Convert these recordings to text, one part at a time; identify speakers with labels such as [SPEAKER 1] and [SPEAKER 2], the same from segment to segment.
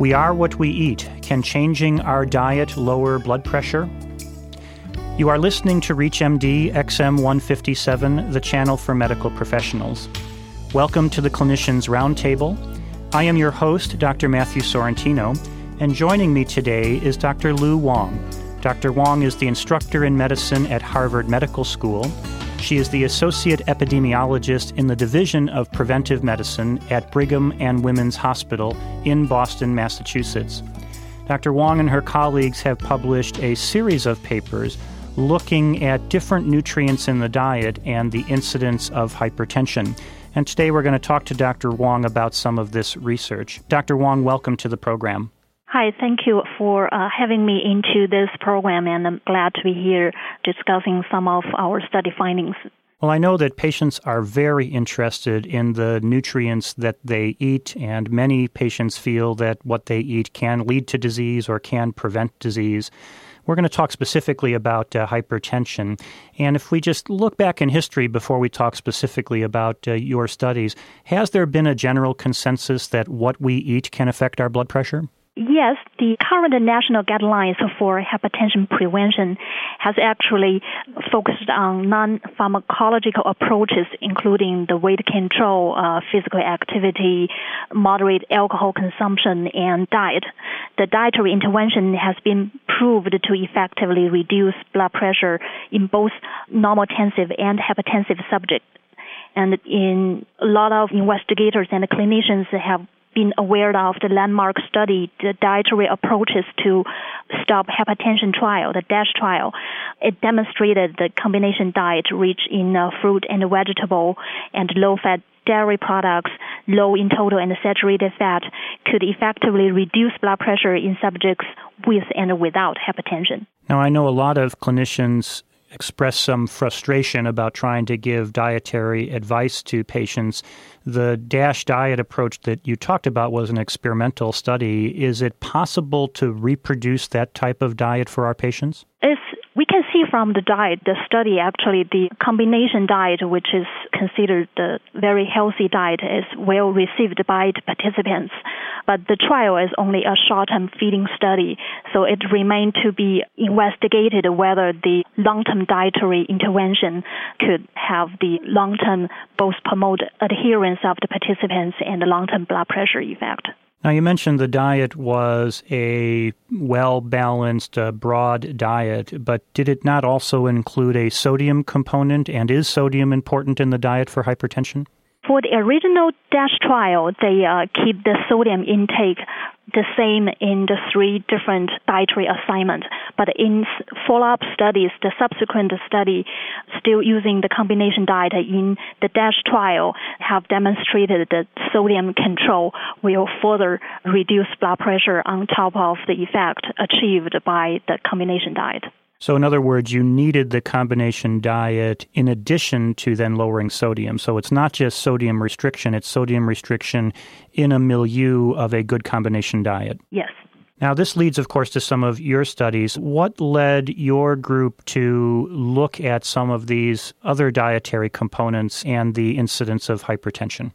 [SPEAKER 1] We are what we eat. Can changing our diet lower blood pressure? You are listening to ReachMD XM 157, the channel for medical professionals. Welcome to the Clinicians Roundtable. I am your host, Dr. Matthew Sorrentino, and joining me today is Dr. Lu Wang. Dr. Wang is the instructor in medicine at Harvard Medical School. She is the associate epidemiologist in the Division of Preventive Medicine at Brigham and Women's Hospital in Boston, Massachusetts. Dr. Wong and her colleagues have published a series of papers looking at different nutrients in the diet and the incidence of hypertension. And today we're going to talk to Dr. Wong about some of this research. Dr. Wong, welcome to the program.
[SPEAKER 2] Hi, thank you for uh, having me into this program, and I'm glad to be here discussing some of our study findings.
[SPEAKER 1] Well, I know that patients are very interested in the nutrients that they eat, and many patients feel that what they eat can lead to disease or can prevent disease. We're going to talk specifically about uh, hypertension. And if we just look back in history before we talk specifically about uh, your studies, has there been a general consensus that what we eat can affect our blood pressure?
[SPEAKER 2] Yes, the current national guidelines for hypertension prevention has actually focused on non-pharmacological approaches, including the weight control, uh, physical activity, moderate alcohol consumption, and diet. The dietary intervention has been proved to effectively reduce blood pressure in both normotensive and hypertensive subjects. And in a lot of investigators and clinicians have been aware of the landmark study, the dietary approaches to stop hypertension trial, the DASH trial. It demonstrated the combination diet rich in uh, fruit and vegetable and low fat dairy products, low in total and saturated fat, could effectively reduce blood pressure in subjects with and without hypertension.
[SPEAKER 1] Now, I know a lot of clinicians express some frustration about trying to give dietary advice to patients. The DASH diet approach that you talked about was an experimental study. Is it possible to reproduce that type of diet for our patients?
[SPEAKER 2] It's we can see from the diet, the study actually, the combination diet, which is considered the very healthy diet, is well received by the participants. But the trial is only a short-term feeding study, so it remains to be investigated whether the long-term dietary intervention could have the long-term both promote adherence of the participants and the long-term blood pressure effect.
[SPEAKER 1] Now, you mentioned the diet was a well balanced, uh, broad diet, but did it not also include a sodium component? And is sodium important in the diet for hypertension?
[SPEAKER 2] For the original DASH trial, they uh, keep the sodium intake the same in the three different dietary assignments. But in follow-up studies, the subsequent study still using the combination diet in the DASH trial have demonstrated that sodium control will further reduce blood pressure on top of the effect achieved by the combination diet.
[SPEAKER 1] So, in other words, you needed the combination diet in addition to then lowering sodium. So, it's not just sodium restriction, it's sodium restriction in a milieu of a good combination diet.
[SPEAKER 2] Yes.
[SPEAKER 1] Now, this leads, of course, to some of your studies. What led your group to look at some of these other dietary components and the incidence of hypertension?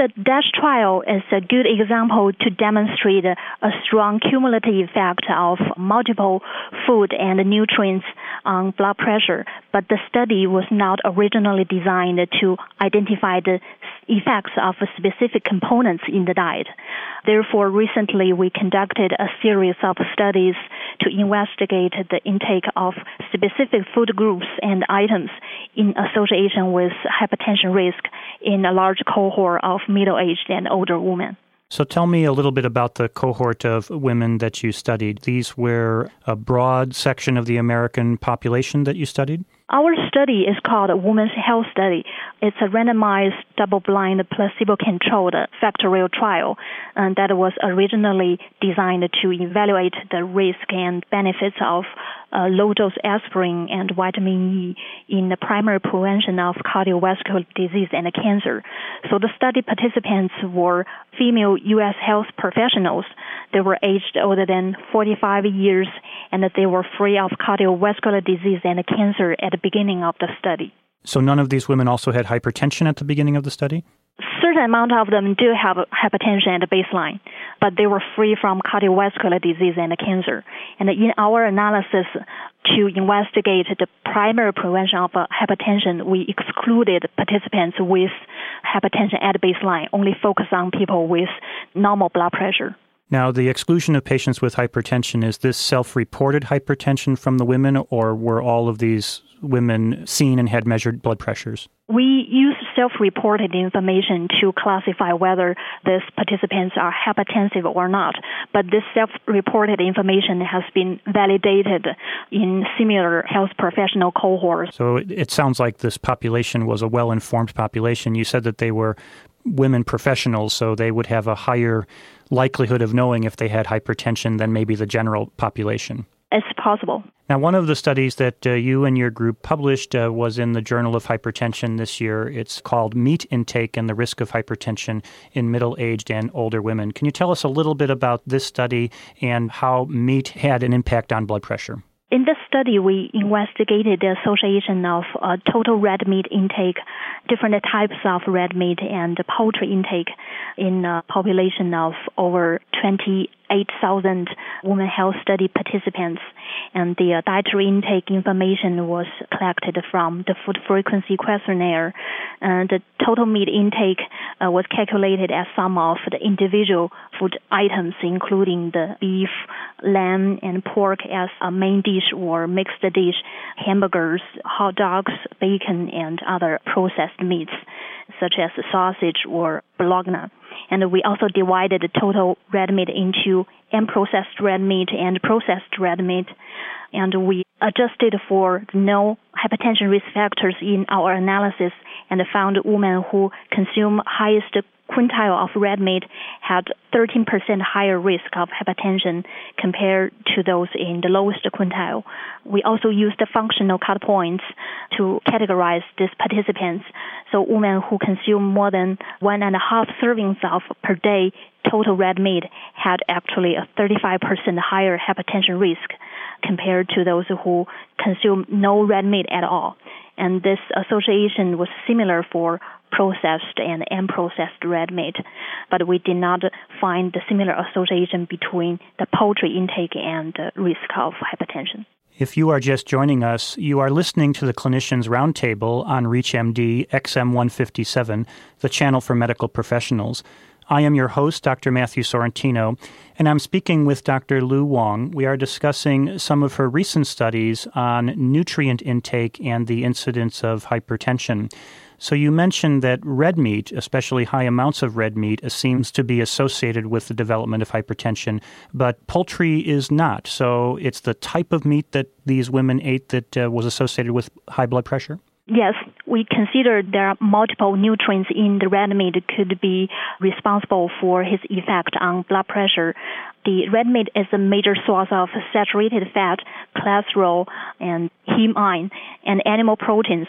[SPEAKER 2] The DASH trial is a good example to demonstrate a strong cumulative effect of multiple food and nutrients on blood pressure, but the study was not originally designed to identify the effects of specific components in the diet. Therefore, recently we conducted a series of studies to investigate the intake of specific food groups and items in association with hypertension risk in a large cohort of middle aged and older women.
[SPEAKER 1] So tell me a little bit about the cohort of women that you studied. These were a broad section of the American population that you studied?
[SPEAKER 2] Our study is called a Women's Health Study. It's a randomized, double-blind, placebo-controlled factorial trial and that was originally designed to evaluate the risk and benefits of uh, low-dose aspirin and vitamin E in the primary prevention of cardiovascular disease and cancer. So the study participants were female U.S. health professionals. They were aged older than 45 years and they were free of cardiovascular disease and cancer at beginning of the study.
[SPEAKER 1] So none of these women also had hypertension at the beginning of the study?
[SPEAKER 2] certain amount of them do have hypertension at the baseline, but they were free from cardiovascular disease and cancer. And in our analysis, to investigate the primary prevention of hypertension, we excluded participants with hypertension at baseline, only focus on people with normal blood pressure.
[SPEAKER 1] Now, the exclusion of patients with hypertension, is this self reported hypertension from the women, or were all of these women seen and had measured blood pressures?
[SPEAKER 2] We use self reported information to classify whether these participants are hypertensive or not, but this self reported information has been validated in similar health professional cohorts.
[SPEAKER 1] So it sounds like this population was a well informed population. You said that they were women professionals, so they would have a higher likelihood of knowing if they had hypertension than maybe the general population.
[SPEAKER 2] It's possible.
[SPEAKER 1] Now, one of the studies that uh, you and your group published uh, was in the Journal of Hypertension this year. It's called Meat Intake and the Risk of Hypertension in Middle Aged and Older Women. Can you tell us a little bit about this study and how meat had an impact on blood pressure?
[SPEAKER 2] In this study, we investigated the association of uh, total red meat intake, different types of red meat, and poultry intake in a population of over 20 8,000 women health study participants, and the uh, dietary intake information was collected from the food frequency questionnaire. And the total meat intake uh, was calculated as sum of the individual food items, including the beef, lamb, and pork as a main dish or mixed dish, hamburgers, hot dogs, bacon, and other processed meats such as sausage or bologna. And we also divided the total red meat into unprocessed red meat and processed red meat. And we adjusted for no hypertension risk factors in our analysis and found women who consume highest quintile of red meat had 13% higher risk of hypertension compared to those in the lowest quintile. We also used the functional cut points to categorize these participants. So women who consume more than one and a half servings of per day total red meat had actually a 35% higher hypertension risk compared to those who consume no red meat at all. And this association was similar for processed and unprocessed red meat, but we did not find the similar association between the poultry intake and the risk of hypertension.
[SPEAKER 1] If you are just joining us, you are listening to the Clinicians Roundtable on ReachMD XM157, the channel for medical professionals. I am your host, Dr. Matthew Sorrentino, and I'm speaking with Dr. Lu Wong. We are discussing some of her recent studies on nutrient intake and the incidence of hypertension. So you mentioned that red meat, especially high amounts of red meat, seems to be associated with the development of hypertension, but poultry is not. So it's the type of meat that these women ate that uh, was associated with high blood pressure?
[SPEAKER 2] Yes, we consider there are multiple nutrients in the red meat could be responsible for his effect on blood pressure. The red meat is a major source of saturated fat, cholesterol, and heme and animal proteins.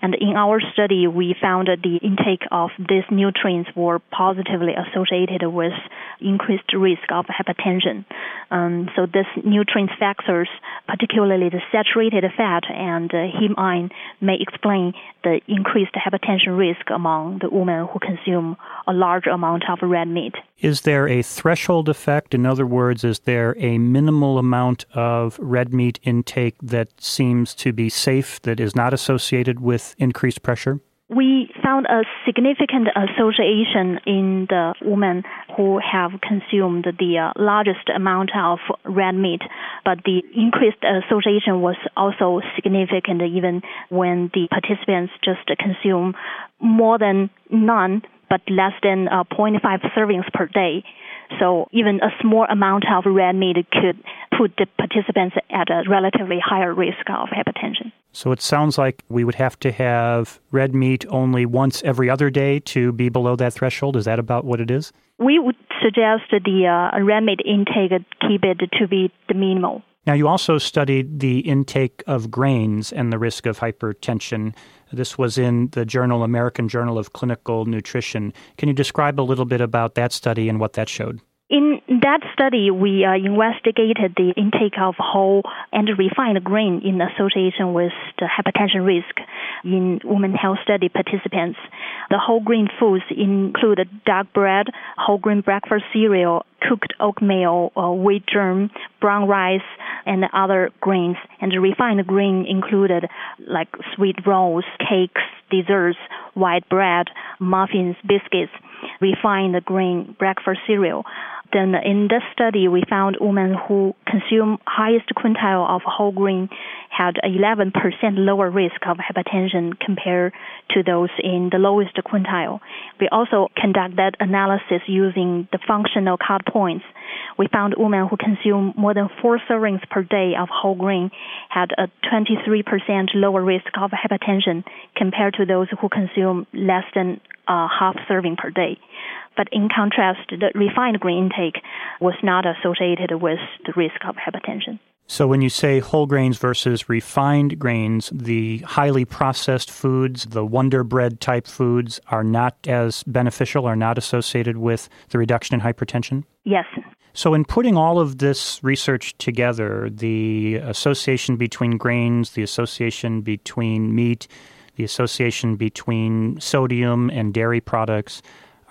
[SPEAKER 2] And in our study, we found that the intake of these nutrients were positively associated with increased risk of hypertension. Um, so these nutrient factors, particularly the saturated fat and uh, heme iron, may explain the increased hypertension risk among the women who consume a large amount of red meat.
[SPEAKER 1] Is there a threshold effect? In other words, is there a minimal amount of red meat intake that seems to be safe that is not associated with increased pressure?
[SPEAKER 2] we found a significant association in the women who have consumed the uh, largest amount of red meat, but the increased association was also significant even when the participants just consume more than none but less than uh, 0.5 servings per day. So even a small amount of red meat could put the participants at a relatively higher risk of hypertension.
[SPEAKER 1] So it sounds like we would have to have red meat only once every other day to be below that threshold. Is that about what it is?
[SPEAKER 2] We would suggest the uh, red meat intake keep it to be the minimal.
[SPEAKER 1] Now, you also studied the intake of grains and the risk of hypertension. This was in the journal American Journal of Clinical Nutrition. Can you describe a little bit about that study and what that showed?
[SPEAKER 2] In that study, we uh, investigated the intake of whole and refined grain in association with the hypertension risk in women health study participants. The whole grain foods include dark bread, whole grain breakfast cereal, cooked oatmeal, uh, wheat germ, brown rice, and other grains. And refined grain included like sweet rolls, cakes, desserts, white bread, muffins, biscuits, refined grain breakfast cereal. Then in this study, we found women who consume highest quintile of whole grain had 11% lower risk of hypertension compared to those in the lowest quintile. We also conducted analysis using the functional cut points. We found women who consume more than four servings per day of whole grain had a 23% lower risk of hypertension compared to those who consume less than a half serving per day. But in contrast, the refined grain intake was not associated with the risk of hypertension.
[SPEAKER 1] So, when you say whole grains versus refined grains, the highly processed foods, the Wonder Bread type foods, are not as beneficial, are not associated with the reduction in hypertension?
[SPEAKER 2] Yes.
[SPEAKER 1] So, in putting all of this research together, the association between grains, the association between meat, the association between sodium and dairy products,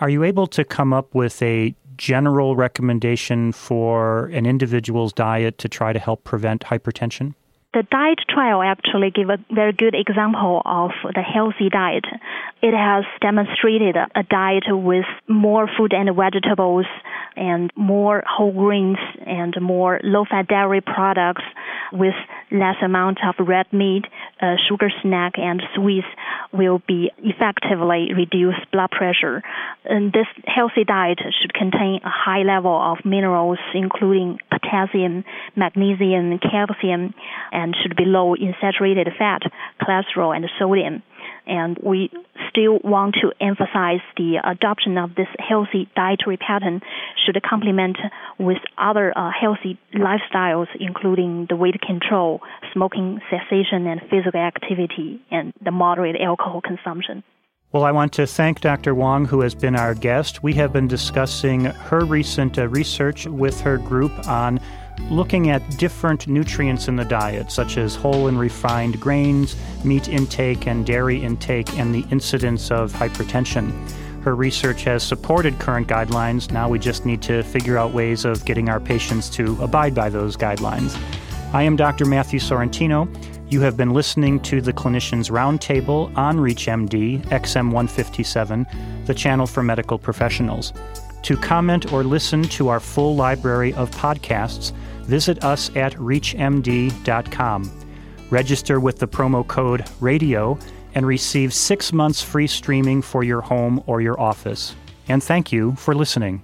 [SPEAKER 1] are you able to come up with a general recommendation for an individual's diet to try to help prevent hypertension?
[SPEAKER 2] The diet trial actually give a very good example of the healthy diet. It has demonstrated a diet with more fruit and vegetables and more whole grains and more low-fat dairy products with less amount of red meat, uh, sugar snack, and sweets will be effectively reduce blood pressure. And this healthy diet should contain a high level of minerals, including potassium, magnesium, calcium, and should be low in saturated fat, cholesterol, and sodium and we still want to emphasize the adoption of this healthy dietary pattern should complement with other uh, healthy lifestyles, including the weight control, smoking cessation, and physical activity, and the moderate alcohol consumption.
[SPEAKER 1] Well, I want to thank Dr. Wong, who has been our guest. We have been discussing her recent uh, research with her group on looking at different nutrients in the diet, such as whole and refined grains, meat intake, and dairy intake, and the incidence of hypertension. Her research has supported current guidelines. Now we just need to figure out ways of getting our patients to abide by those guidelines. I am Dr. Matthew Sorrentino. You have been listening to the Clinicians Roundtable on ReachMD XM157, the channel for medical professionals. To comment or listen to our full library of podcasts, visit us at reachmd.com. Register with the promo code RADIO and receive six months free streaming for your home or your office. And thank you for listening.